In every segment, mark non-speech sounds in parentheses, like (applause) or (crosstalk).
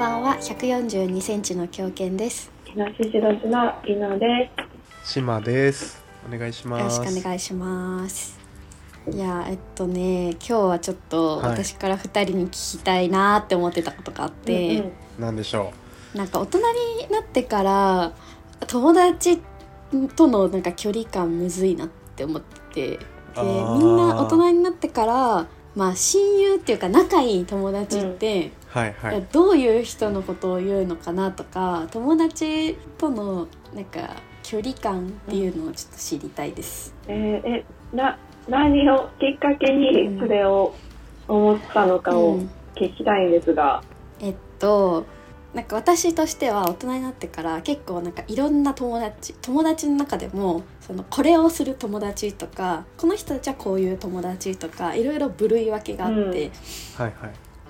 ばんは。142センチの狂犬です。木梨しどしのりので島です。お願いしよろますしくお願いします。いやえっとね今日はちょっとはい。私から二人に聞きたいなって思ってたことがあって、なんでしょなんか大人になってから友達とのなんか距離感むずいなって思ってて。であー。みんな大人になってからまあ親友っていうか仲いい友達って、うはいはい。どういう人のことを言うのかなとか友達とのなんか距離感っていうのをちょっと知りたいです。えーえな何をきっかけにそれを思ったのかをうん。聞きたいんですが、えっとなんか私としては大人になってから結構なんかいろんな友達友達の中でもそのこれをする友達とかこの人たちはこういう友達とかいろいろ部類分けがあって、うん。はいはい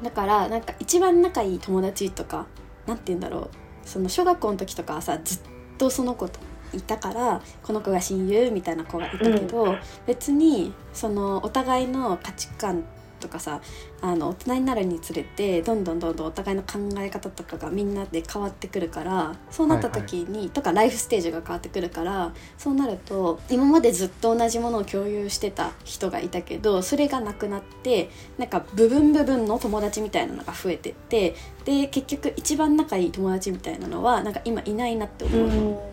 だからなんか一番仲いい友達とかなんて言うんだろうその小学校の時とかはさずっとその子といたからこの子が親友みたいな子がいたけど、別にそのお互いの価値観とかさあの大人になるにつれてどんどんどんどんお互いの考え方とかがみんなで変わってくるからそうなった時に、とかライフステージが変わってくるからそうなると今までずっと同じものを共有してた人がいたけどそれがなくなってなんか部分部分の友達みたいなのが増えてってで結局一番仲いい友達みたいなのはなんか今いないなってう思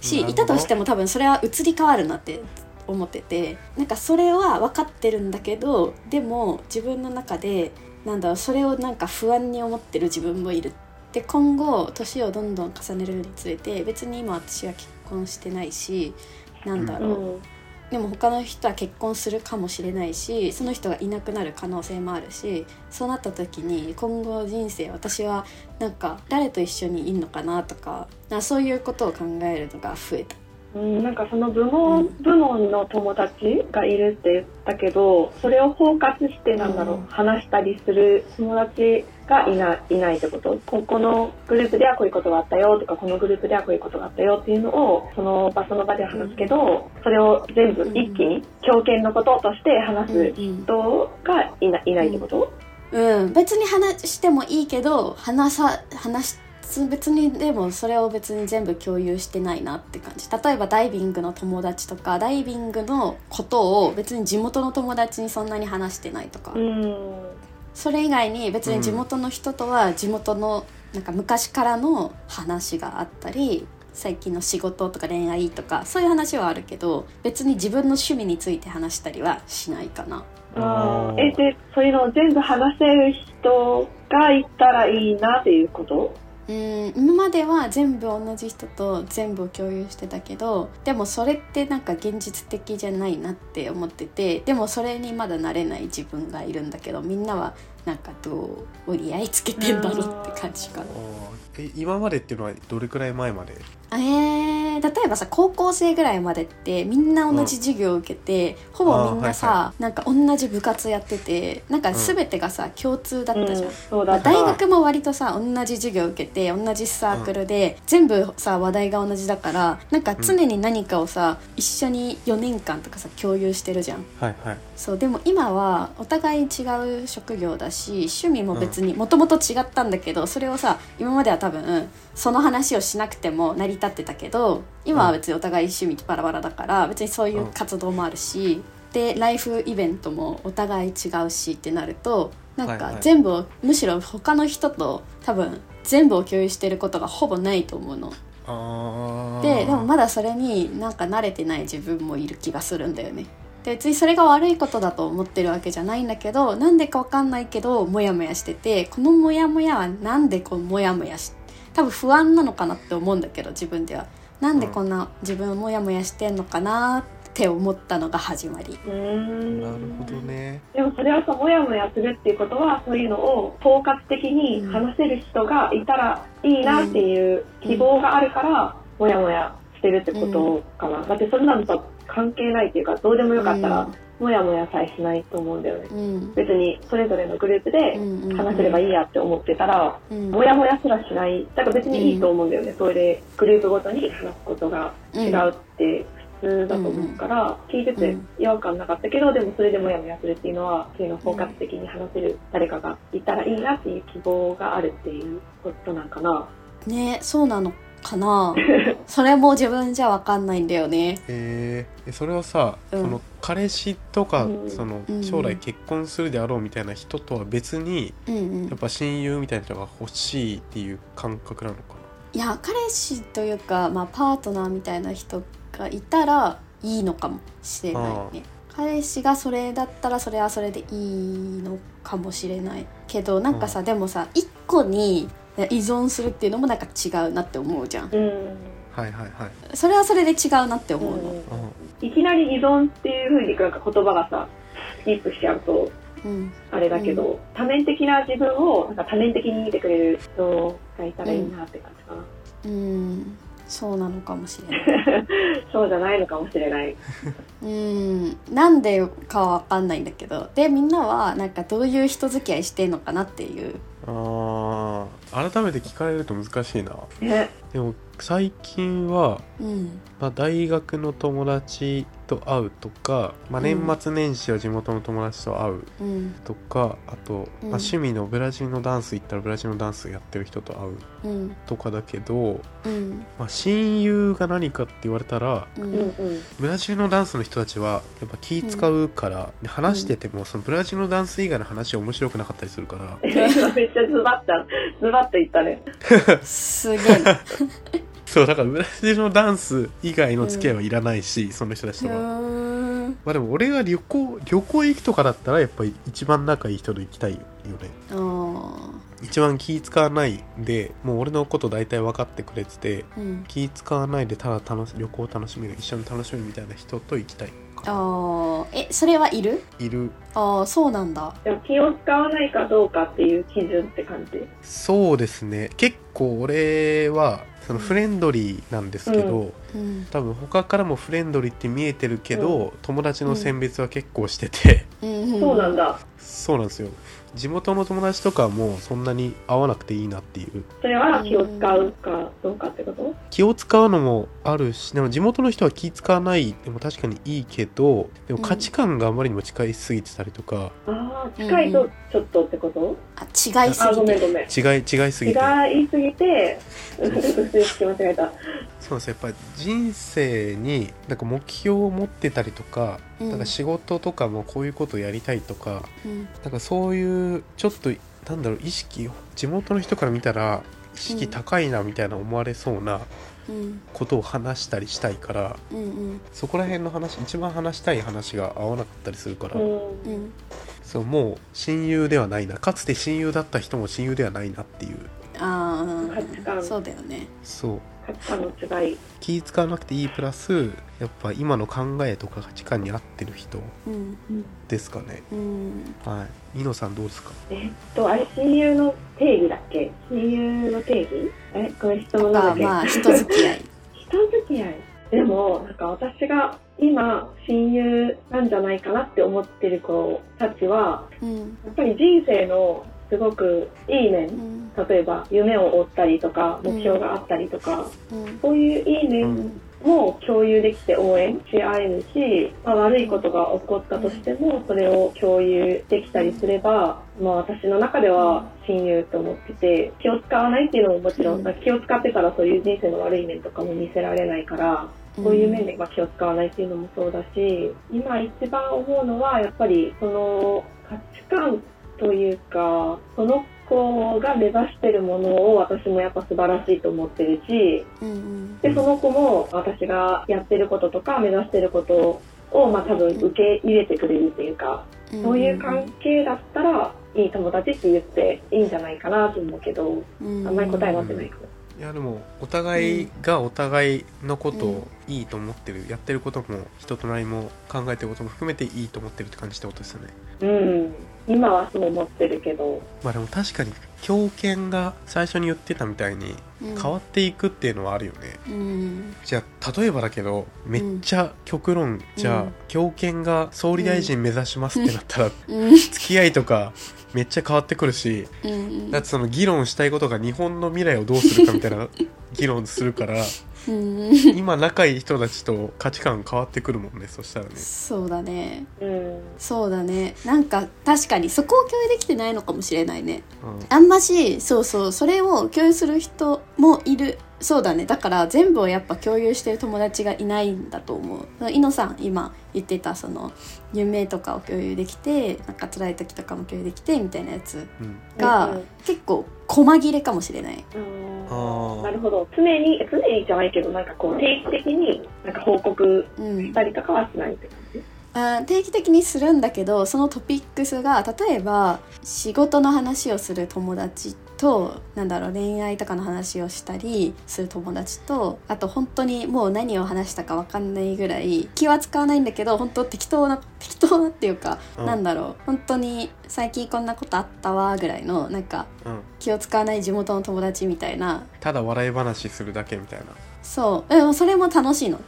うしいたとしても多分それは移り変わるなって思っててなんかそれは分かってるんだけどでも自分の中でなんだろうそれをなんか不安に思ってる自分もいる。で今後年をどんどん重ねるにつれて別に今私は結婚してないしなんだろう、うん。でも他の人は結婚するかもしれないしその人がいなくなる可能性もあるしそうなった時に今後人生私はなんか誰と一緒にいるのかなとかかそういうことを考えるのが増えた。うん、なんかその部門、部門の友達がいるって言ったけどそれを包括してなんだろう、うん。話したりする友達がいないないってこと？ここのグループではこういうことがあったよとかこのグループではこういうことがあったよっていうのをその場その場で話すけど、それを全部一気に強権のこととして話す人がいないないってこと、うん、別に話してもいいけど話さ話す別にでもそれを別に全部共有してないなって感じ。例えばダイビングの友達とかダイビングのことを別に地元の友達にそんなに話してないとか、うんそれ以外に別に地元の人とは地元のなんか昔からの話があったり最近の仕事とか恋愛とかそういう話はあるけど別に自分の趣味について話したりはしないかな。あー。えでそういうのを全部話せる人がいたらいいなっていうこと？うん今までは全部同じ人と全部を共有してたけどでもそれってなんか現実的じゃないなって思っててでもそれにまだ慣れない自分がいるんだけどみんなはなんかどう折り合いつけてんだろうって感じかな。今までっていうのはどれくらい前まで？えー、例えばさ高校生ぐらいまでってみんな同じ授業を受けて、ほぼみんなさ、あーはなんか同じ部活やっててなんか全てがさ、共通だったじゃん。うん、そうまあ大学も割とさ同じ授業受けて同じサークルで、全部さ話題が同じだからなんか常に何かをさ、一緒に4年間とかさ共有してるじゃん。はいはい。そうでも今はお互い違う職業だし趣味も別にもともと違ったんだけどそれをさ今までは多分その話をしなくても成り立ってたけど今は別にお互い趣味バラバラだから別にそういう活動もあるし、でライフイベントもお互い違うしってなるとなんかはいはい。全部を、むしろ他の人と多分全部を共有してることがほぼないと思うの。ででもまだそれになんか慣れてない自分もいる気がするんだよね。で別にそれが悪いことだと思ってるわけじゃないんだけどなんでかわかんないけどモヤモヤしててこのモヤモヤはなんでこうモヤモヤし多分不安なのかなって思うんだけど自分ではなんでこんな自分モヤモヤしてんのかなって思ったのが始まり。なるほどね。でもそれはさモヤモヤするっていうことはそういうのを包括的に話せる人がいたらいいなっていう希望があるから、モヤモヤしてるってことかな、だってそんなのと関係ないっていうかどうでもよかったら、うんモヤモヤさえしないと思うんだよね。うん。別にそれぞれのグループでうんうん話せればいいやって思ってたら、うん。モヤモヤすらしない。だから別にいいと思うんだよね、それでグループごとに話すことが違うって通だと思うから、聞いてて違和感なかったけど、でもそれでもやもやするっていうのはそういうのを包括的に話せる誰かがいたらいいなっていう希望があるっていうことなんかな。ねそうなのかな。それも自分じゃわかんないんだよね。えー。えそれはさ、うん。その彼氏とか、うん。そのうん。将来結婚するであろうみたいな人とは別にうんうん。やっぱ親友みたいな人が欲しいっていう感覚なのかいや彼氏というか、まあ、パートナーみたいな人がいたらいいのかもしれないね。彼氏がそれだったらそれはそれでいいのかもしれないけどなんかさ、でもさ一個に依存するっていうのもなんか違うなって思うじゃん。うん。なはいはいはい、それはそれで違うなって思うの、うん。いきなり依存っていう風になんか言葉がさスキップしちゃうとうん。あれだけど、多面的な自分をなんか多面的に見てくれる人がいたらいいなって感じかな、うん。そうなのかもしれない。(laughs) そうじゃないのかもしれない。うん。なんでかは分かんないんだけど。でみんなはなんかどういう人付き合いしてんのかなっていう。あー改めて聞かれると難しいな。ね。でも最近は、うん。まあ、大学の友達と会うとか、まあ、うん。年末年始は地元の友達と会ううん。とかあと、まあ、うん趣味のブラジルのダンス行ったらブラジルのダンスやってる人と会ううん。とかだけど、うん。まあ、親友が何かって言われたらううんんうん。ブラジルのダンスの人たちはやっぱ気使うから、話しててもそのブラジルのダンス以外の話は面白くなかったりするから。(laughs) めっちゃズバッた。ズバッと言ったね。すげえ。な (laughs) そうだからブラジルのダンス以外の付き合いはいらないし、その人たちうとは。ーん。まあでも俺が旅行旅行行くとかだったらやっぱり一番仲いい人と行きたいよね。一番気使わないでもう俺のこと大体分かってくれててうん。気使わないでただ楽し旅行を楽しめる一緒に楽しめるみたいな人と行きたいあーえそれはいる？いる。ああそうなんだ。でも気を使わないかどうかっていう基準って感じ？そうですね。結構俺はそのフレンドリーなんですけど、うん。多分他からもフレンドリーって見えてるけど、友達の選別は結構してて、うん。そうなんだそうなんですよ。地元の友達とかはもうそんなに会わなくていいなっていう。それは気を使うかどうかってこと？気を使うのもあるしでも地元の人は気使わないでも確かにいいけどでも価値観があまりにも近いすぎてたりとか、ああ近いとちょっとってこと、あ違いすあごぎてめんごめん。違い違いすぎて。違いすぎて。間違えたそうですよやっぱり人生になんか目標を持ってたりとか,、うん。なんか仕事とかもこういうことやりたいとかうん。なんかそういうちょっとなんだろう意識地元の人から見たら意識高いなみたいな思われそうなうん。ことを話したりしたいからうんうん。そこら辺の話一番話したい話が合わなかったりするから、うん。うん。そうもう親友ではないな。かつて親友だった人も親友ではないなっていうあ価値観あそうだよね。そう。価値観の違い。気使わなくていいプラスやっぱ今の考えとか価値観に合ってる人うん。ですかね。うん。はい。ニノさんどうですか？えっとあれ親友の定義だっけ？親友の定義？え？これ質問なんだっけ、あまあ人付き合い。(laughs) 人付き合い。でもなんか私が今親友なんじゃないかなって思ってる子たちはうん。やっぱり人生のすごくいい面うん。例えば夢を追ったりとか目標があったりとか、うん。そういういい面も共有できて応援し合えるし、まあ、悪いことが起こったとしてもそれを共有できたりすれば、まあ、私の中では親友と思ってて気を使わないっていうのももちろん、うん。気を使ってたらそういう人生の悪い面とかも見せられないから。そういう面でまあ気を使わないっていうのもそうだし今一番思うのはやっぱりその価値観というかその子が目指してるものを私もやっぱ素晴らしいと思ってるしうんでその子も私がやってることとか目指してることをまあ多分受け入れてくれるっていうかうん。そういう関係だったらいい友達って言っていいんじゃないかなと思うけどうん。あんまり答え持ってないかも。いやでもお互いがお互いのことをいいと思ってる、やってることも人となりも考えてることも含めていいと思ってるって感じってことですよね。うん今はそう思ってるけど。まあでも確かに狂犬が最初に言ってたみたいにうん。変わっていくっていうのはあるよね、うん。じゃあ例えばだけどめっちゃ極論、じゃあ、うん。狂犬が総理大臣目指しますってなったら、うん。付き合いとかめっちゃ変わってくるしうんだってその議論したいことが日本の未来をどうするかみたいな議論するからうん今仲いい人たちと価値観変わってくるもんねそしたらね。そうだね。うん。そうだね。なんか確かにそこを共有できてないのかもしれないね。うん。あんましそうそうそれを共有する人もいるそうだね。だから全部をやっぱ共有してる友達がいないんだと思う。井野さん今言ってたその夢とかを共有できてなんか辛い時とかも共有できてみたいなやつうん。が、うんうん。結構細切れかもしれない。ああなるほど。常に常にじゃないけどなんかこう定期的になんか報告うん。したりとかはしないって感じ？あー定期的にするんだけどそのトピックスが例えば仕事の話をする友達となんだろう恋愛とかの話をしたりする友達とあと本当にもう何を話したか分かんないぐらい気は使わないんだけど本当適当な適当なっていうか、うん。なんだろう本当に最近こんなことあったわぐらいのなんかうん気を使わない地元の友達みたいな。ただ笑い話するだけみたいなそうそれも楽しいの？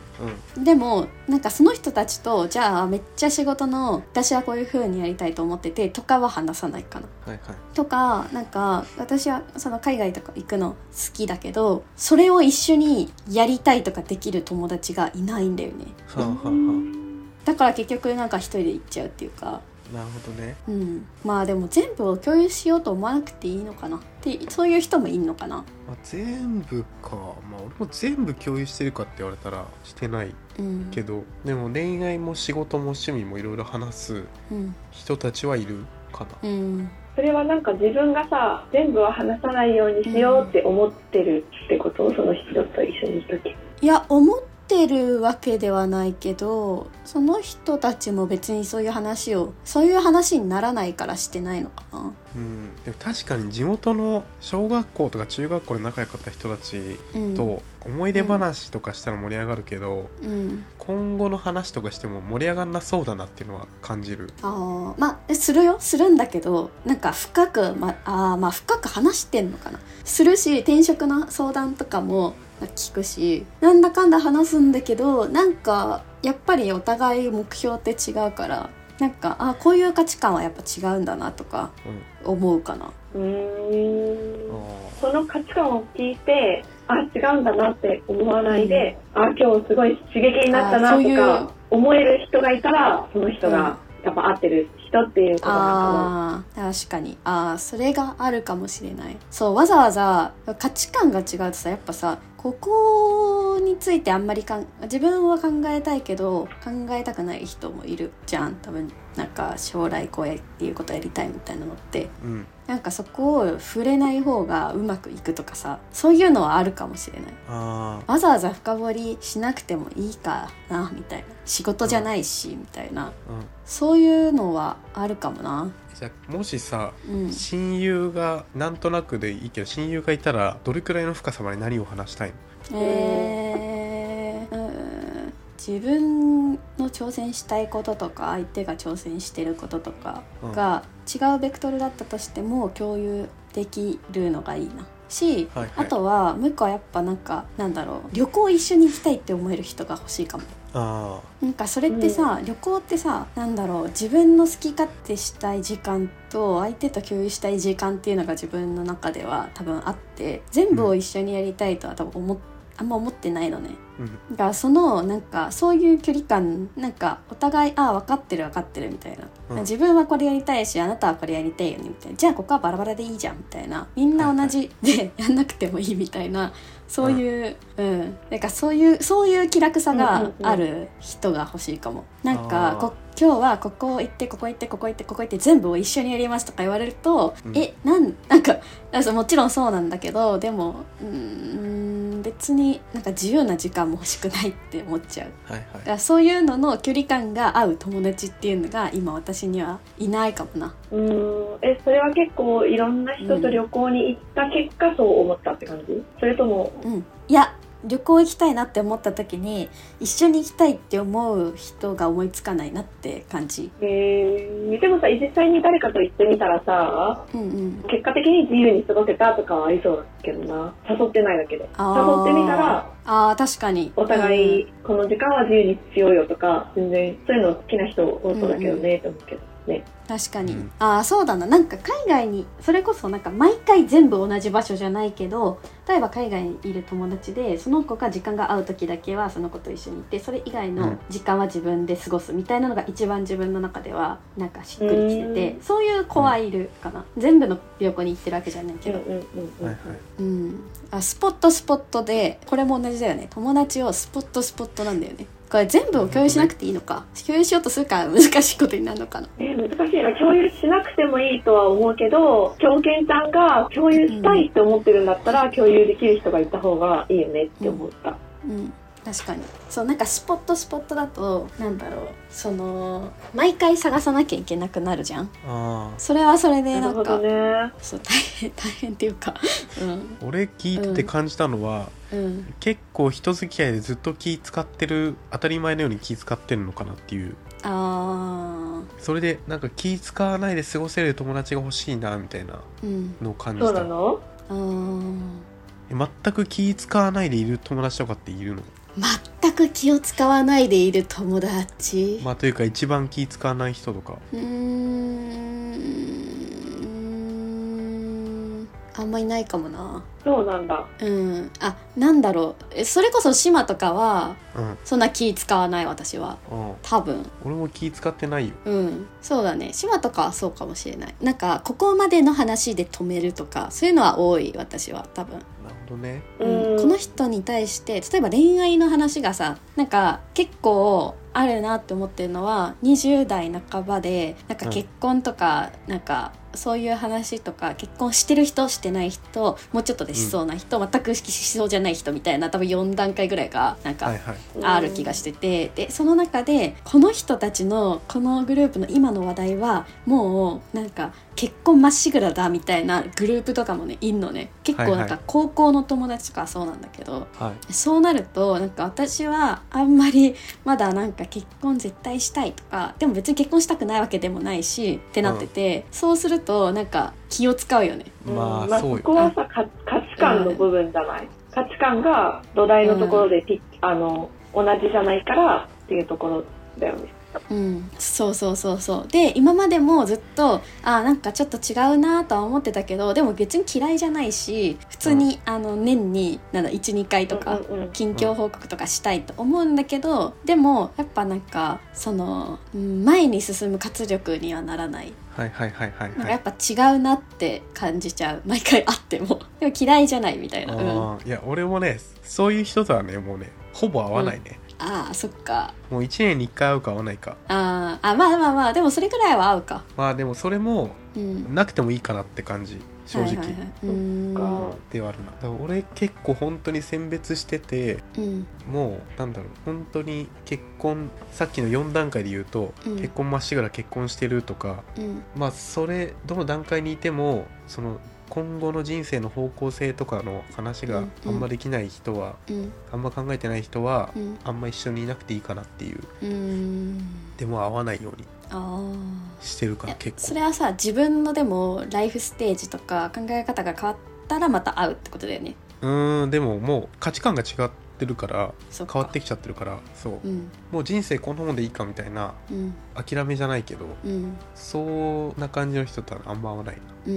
うんでもなんかその人たちとじゃあめっちゃ仕事の私はこういう風にやりたいと思っててとかは話さないかな。はいはいとかなんか私はその海外とか行くの好きだけどそれを一緒にやりたいとかできる友達がいないんだよね。はあはあはだから結局なんか一人で行っちゃうっていうか。あなるほどね。うん、まあでも全部を共有しようと思わなくていいのかな。ってそういう人もいんのかな、まあ、全部か。まあ俺も全部共有してるかって言われたらしてないうん、けどでも恋愛も仕事も趣味もいろいろ話すうん。人たちはいるかな。うん。それはなんか自分がさ全部は話さないようにしようって思ってるってこと、その人と一緒にいる時いや思ってるわけではないけどその人たちも別にそういう話をそういう話にならないからしてないのかな。うん。でも確かに地元の小学校とか中学校で仲良かった人たちうん。と思い出話とかしたら盛り上がるけど、うん。今後の話とかしても盛り上がんなそうだなっていうのは感じる。あー。まあえするよ。するんだけどなんか深くまあーまあ深く話してんのかな。するし転職の相談とかも聞くしなんだかんだ話すんだけどなんかやっぱりお互い目標って違うからなんかあこういう価値観はやっぱ違うんだなとかうん。思うかな。うーん。あその価値観を聞いてあ違うんだなって思わないで、あ今日すごい刺激になったなとか思える人がいたらその人がやっぱ合ってる人っていうことなのか確かに。あーそれがあるかもしれない。そうわざわざ価値観が違うとさやっぱさここについてあんまりかん自分は考えたいけど考えたくない人もいるじゃん。多分なんか将来こうやっていうことやりたいみたいなのって。ーうん。なんかそこを触れない方がうまくいくとかさそういうのはあるかもしれない。あわざわざ深掘りしなくてもいいかなみたいな。仕事じゃないしみたいな。ーうん。そういうのはあるかもなじゃあもしさうん。親友がなんとなくでいいけど親友がいたらどれくらいの深さまで何を話したいの？えー、うーん。自分の挑戦したいこととか相手が挑戦してることとかが違うベクトルだったとしても共有できるのがいいな。し、はいはい。あとはもう一個はやっぱなんかなんだろう旅行一緒に行きたいって思える人が欲しいかも。あなんかそれってさ、旅行ってさなんだろう自分の好き勝手したい時間と相手と共有したい時間っていうのが自分の中では多分あって全部を一緒にやりたいとは多分思っあんま思ってないのね。あうん。だからそのなんかそういう距離感なんかお互いああ分かってる分かってるみたいな、うん。自分はこれやりたいしあなたはこれやりたいよねみたいな。じゃあここはバラバラでいいじゃんみたいな。みんな同じでやんなくてもいいみたいな。そういううん、なんかそういうそういう気楽さがある人が欲しいかも、なんかこ今日はここ行ってここ行ってここ行ってここ行って全部を一緒にやりますとか言われると、うん。えなんなんかあそうもちろんそうなんだけどでもうーん別になんか自由な時間も欲しくないって思っちゃう。はいはい。だからそういうのの距離感が合う友達っていうのが今私にはいないかもな。うーん。えそれは結構いろんな人と旅行に行った結果そう思ったって感じ？それともうん。いや旅行行きたいなって思った時に一緒に行きたいって思う人が思いつかないなって感じ。えー、でもさ実際に誰かと行ってみたらさうんうん。結果的に自由に過ごせたとかはありそうだけどな。誘ってないだけで。誘ってみたらあー確かに。お互うんいこの時間は自由にしようよとか全然そういうの好きな人多そうだけどね、と思うけどね。確かに、うん。ああそうだな。なんか海外にそれこそなんか毎回全部同じ場所じゃないけど例えば海外にいる友達でその子が時間が合う時だけはその子と一緒にいてそれ以外のうん。時間は自分で過ごすみたいなのが一番自分の中ではなんかしっくりきててうん。そういう子はいるかな。全部の旅行に行ってるわけじゃないけど、スポットスポットでこれも同じだよね。友達をスポットスポットなんだよねこれ全部を共有しなくていいのか。共有しようとするから難しいことになるのかな。えー難しいな。共有しなくてもいいとは思うけど狂犬ちゃんが共有したいって思ってるんだったら、共有できる人がいた方がいいよねって思った、うん確かに。そうなんかスポットスポットだとなんだろう。その毎回探さなきゃいけなくなるじゃん。ああそれはそれでなんか、どね。そう大変 (laughs) 大変っていうか。俺聞いてて感じたのは、うん。うん結構人付き合いでずっと気使ってる当たり前のように気使ってるのかなっていう。あそれでなんか気使わないで過ごせる友達が欲しいなみたいなーうん。のを感じそうなたの？あー。え全く気使わないでいる友達とかっているの？全く気を使わないでいる友達、まあというか一番気使わない人とか。うーん。あんまいないかもな。そうなんだ。うん。あなんだろう。えそれこそ島とかはうん。そんな気使わない私は。うん多分。俺も気使ってないよ。うん。そうだね。島とかはそうかもしれない。なんかここまでの話で止めるとかそういうのは多い私は。多分どね。うん。この人に対して例えば恋愛の話がさなんか結構あるなって思ってるのは20代半ばでなんか結婚とか、なんかそういう話とか結婚してる人してない人もうちょっとでしそうな人、全くしそうじゃない人みたいな多分4段階ぐらいがなんかはいはい。ある気がしてて、でその中でこの人たちのこのグループの今の話題はもうなんか結婚まっしぐらだみたいなグループとかもねいんのね結構なんかはいはい高校の友達とかはそうなんだけど、はい。そうなるとなんか私はあんまりまだなんか結婚絶対したいとかでも別に結婚したくないわけでもないしってなってて、そうするとなんか気を使うよね。まうん。あそうよこはさか価値観の部分じゃない、価値観が土台のところでピッ、あの同じじゃないからっていうところだよねうん、そうそうそうそう。で今までもずっとあーなんかちょっと違うなとは思ってたけどでも別に嫌いじゃないし普通に、あの年になんだ12回とか、うんうんうん。近況報告とかしたいと思うんだけどでもやっぱなんかそのうん前に進む活力にはならない。はいはいはいはいはい。なんかやっぱ違うなって感じちゃう。毎回会っても。(laughs) でも嫌いじゃないみたいな、うん、いや俺もねそういう人とはねもうねほぼ会わないね、あーそっか。もう1年に1回会うか会わないか。あーあまあまあまあでもそれぐらいは合うか。まあでもそれもうん。なくてもいいかなって感じ正直、はいはいはい、うーん。か。ではあるな。だから俺結構本当に選別しててうん。もうなんだろう本当に結婚さっきの4段階で言うと、うん。結婚まっしぐら結婚してるとかうん。まあそれどの段階にいてもその今後の人生の方向性とかの話があんまできない人は、うん。あんま考えてない人は、うん。あんま一緒にいなくていいかなっていう。でも会わないようにあしてるあから結構。それはさ自分のでもライフステージとか考え方が変わったらまた会うってことだよね。うーんでももう価値観が違ってるから変わってきちゃってるからそう。うん。もう人生こんなもんでいいかみたいなうん。諦めじゃないけどうん。そんな感じの人とはあんま合わない。なうー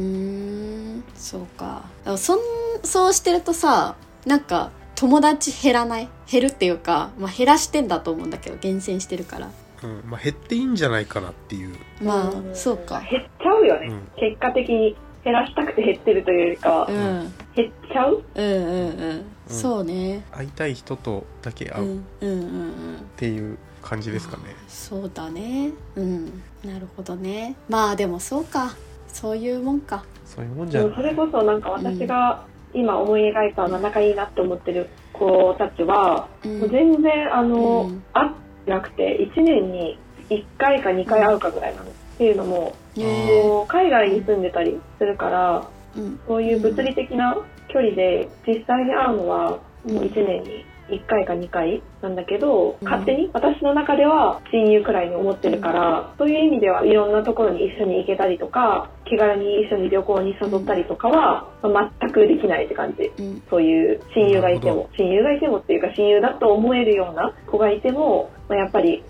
んそうか。でもそんそうしてるとさなんか友達減らない？減るっていうか、まあ、減らしてんだと思うんだけど厳選してるから。うんまあ減っていいんじゃないかなっていう。まあんそうか。減っちゃうよね、うん。結果的に減らしたくて減ってるというよりかは、うん。うん減っちゃう？うんうんそうね。会いたい人とだけう会ううんうんうんていう感じですかね、そうだね。うん。なるほどね。まあでもそうか。そういうもんか。そういうもんじでゃない。もそれこそなんか私が今思い描いた仲いいなって思ってる子たちは、うん。もう全然あの、うん。会ってなくて1年に1回か2回会うかぐらいなの、っていうのもね。こう海外に住んでたりするからうん。そういう物理的な距離で実際に会うのはもう1年に1回か2回なんだけど、うん。勝手に私の中では親友くらいに思ってるから、そういう意味ではいろんなところに一緒に行けたりとか、気軽に一緒に旅行に誘ったりとかは、まあ全くできないって感じ。うん。そういう親友がいても、親友がいてもっていうか親友だと思えるような子がいても、まあ、やっぱり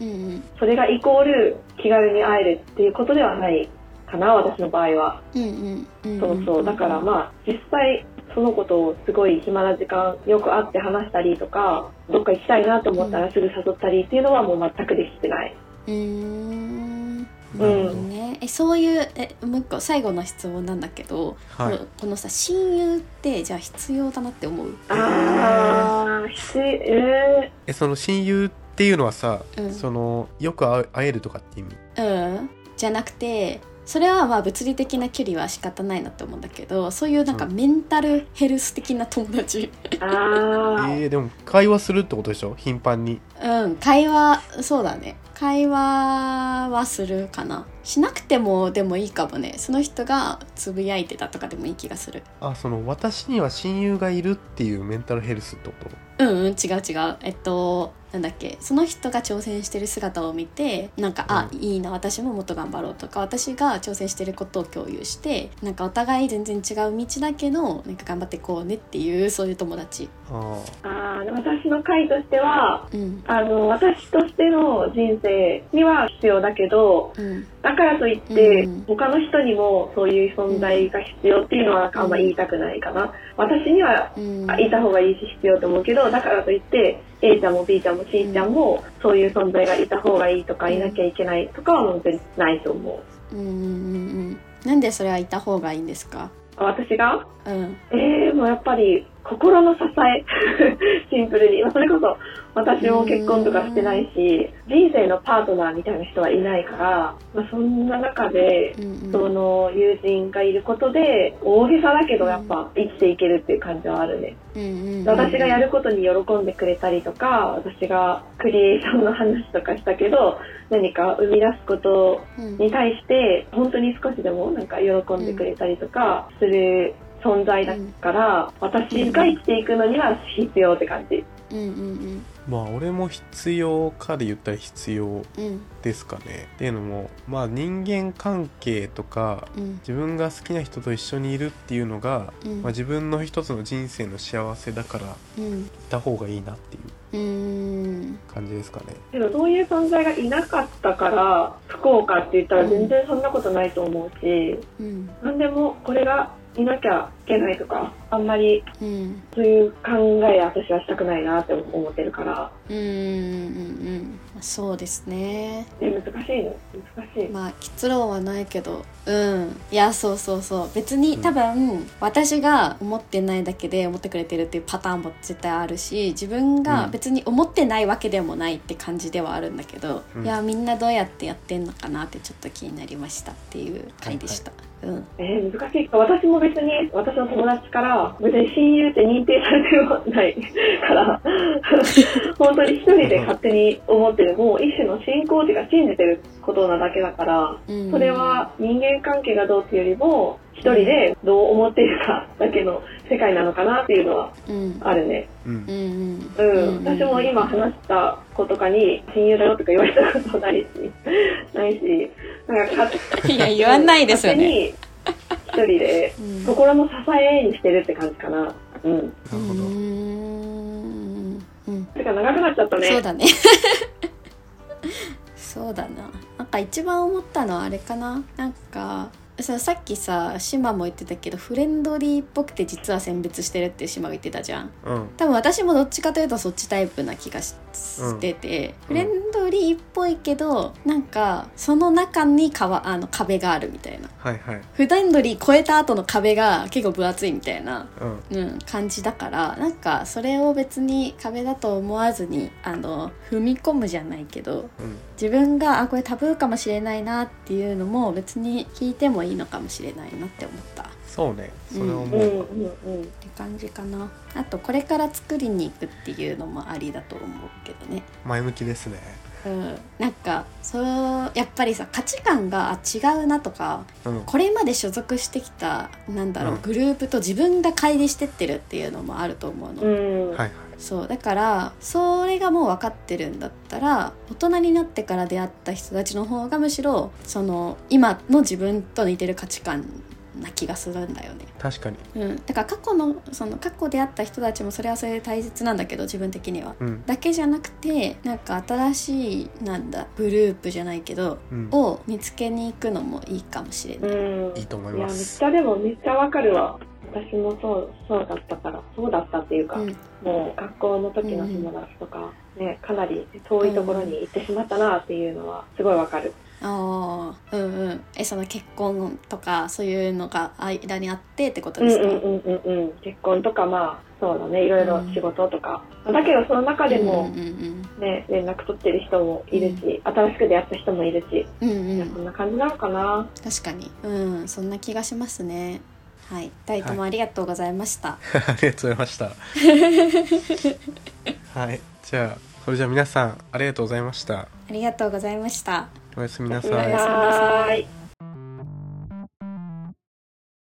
それがイコール気軽に会えるっていうことではないかな、私の場合は。うんうんうん。そうそう。だからまあ、実際、そのことをすごい暇な時間、よく会って話したりとか、どっか行きたいなと思ったらすぐ誘ったりっていうのはもう全くできてない。うーん。なるほどね。えそういうえもう一個最後の質問なんだけど、はい。このさ親友ってじゃあ必要だなって思う？あー、必ええその親友っていうのはさ、うん。そのよく会会えるとかって意味？うん。じゃなくてそれはまあ物理的な距離は仕方ないなって思うんだけどそういうなんかう。メンタルヘルス的な友達。ー、あー、えー、でも会話するってことでしょ？頻繁に。うん会話そうだね。会話はするかな。しなくてもでもいいかもね。その人がつぶやいてたとかでもいい気がする。あその私には親友がいるっていうメンタルヘルスってこと？うんうん違う違う。えっとなんだっけその人が挑戦してる姿を見てなんか、あういいな私ももっと頑張ろうとか私が挑戦してることを共有してなんかお互い全然違う道だけどなんか頑張っていこうねっていうそういう友達。ああー私の回としては、うん。あの、私としての人生には必要だけど、うんだからといって、うん。他の人にもそういう存在が必要っていうのはあんま言いたくないかな。私にはうん。いた方がいいし必要と思うけど、だからといって、A ちゃんも B ちゃんも C ちゃんもそういう存在がいた方がいいとか、いなきゃいけないとかは本当にないと思う。うんうんうんうん。なんでそれはいた方がいいんですか？私が？うん。えー、もうやっぱり心の支え。(laughs) シンプルに、まあ、それこそ私も結婚とかしてないし人生のパートナーみたいな人はいないから、まあ、そんな中でその友人がいることで大げさだけどやっぱ生きていけるっていう感じはあるね。私がやることに喜んでくれたりとか私がクリエイションの話とかしたけど何か生み出すことうん。に対して本当に少しでもなんか喜んでくれたりとかする存在だから、私が生きていくのには必要って感じ。うんうんまあ俺も必要かで言ったら必要うんうんですかね。っていうのもまあ人間関係とかうん。自分が好きな人と一緒にいるっていうのが、うん。まあ、自分の一つの人生の幸せだからいうん。た方がいいなっていううん。感じですかね。けどそういう存在がいなかったから不幸かって言ったら全然そんなことないと思うし、うん。何でもこれがいなきゃいけないとかあんまりうんそういう考え私はしたくないなって思ってるから、うん。うんうんそうですね。ね、難しいの？難しい。まあ結論はないけど。うん。いやそうそうそう。別にうん。多分、私が思ってないだけで思ってくれてるっていうパターンも絶対あるし自分がうん。別に思ってないわけでもないって感じではあるんだけど、うん。いやみんなどうやってやってんのかなってちょっと気になりましたっていう回でした、うん。えー、難しい。私も別に、私の友達から、別に親友って認定されてはない (laughs) から、本当に一人で勝手に思ってる、もう一種の信仰っていうか信じてることなだけだから、うん。それは人間関係がどうっていうよりも、一人でどう思っているかだけの世界なのかなっていうのはうん。あるね。うん。うんうん。うん。私も今話した子とかに、親友だよとか言われたことないし、ないし、なんか勝 (laughs) いや言わないですよね。勝手に一人でうん。心の支えにしてるって感じかな。うん。なるほど、うん。うん。てか長くなっちゃったね。そうだね。(laughs) そうだな。なんか一番思ったのはあれかな。なんかささっきさ島も言ってたけどフレンドリーっぽくて実は選別してるって島が言ってたじゃん。うん。多分私もどっちかというとそっちタイプな気がししてて、うん。フレンドリーっぽいけどなんかその中にかわあの壁があるみたいな。はいはい。フレンドリー超えた後の壁が結構分厚いみたいなうん。うん、感じだからなんかそれを別に壁だと思わずにあの踏み込むじゃないけどうん。自分があこれタブーかもしれないなっていうのも別に聞いてもいいのかもしれないなって思った。っそうね。それはう。う、うんうん。て感じかな。あとこれから作りに行くっていうのもありだと思うけどね。前向きですね。うん、なんかそうやっぱりさ価値観があ違うなとかうん。これまで所属してきたなんだろう、うん。グループと自分が乖離してってるっていうのもあると思うの、うん。はいはいそうだからそれがもう分かってるんだったら大人になってから出会った人たちの方がむしろその今の自分と似てる価値観な気がするんだよね。確かに。うん、だから過去のその過去出会った人たちもそれはそれで大切なんだけど自分的には。うん。だけじゃなくてなんか新しいなんだグループじゃないけど、うん。を見つけに行くのもいいかもしれない。うん。いいと思いいやめっますちゃでもめっちゃわかるわ。私もそうそうだった。からそうだったっていうか、うん。もう学校の時の友達とか、ねかなり遠いところに行ってしまったなっていうのはすごいわかるああうんうん。えその結婚とかそういうのが間にあってってことうんですか、うんうんうんうん結婚とかまあそうだね。いろいろ仕事とか、だけどその中でもうんうんね、連絡取ってる人もいるし、新しく出会った人もいるし、うんうん。そんな感じなのかな？確かに。うんそんな気がしますね。はい。二人とも (laughs) (laughs) ありがとうございました、ありがとうございました。はい。じゃあそれじゃあ皆さんありがとうございました。ありがとうございましたおやすみなさい。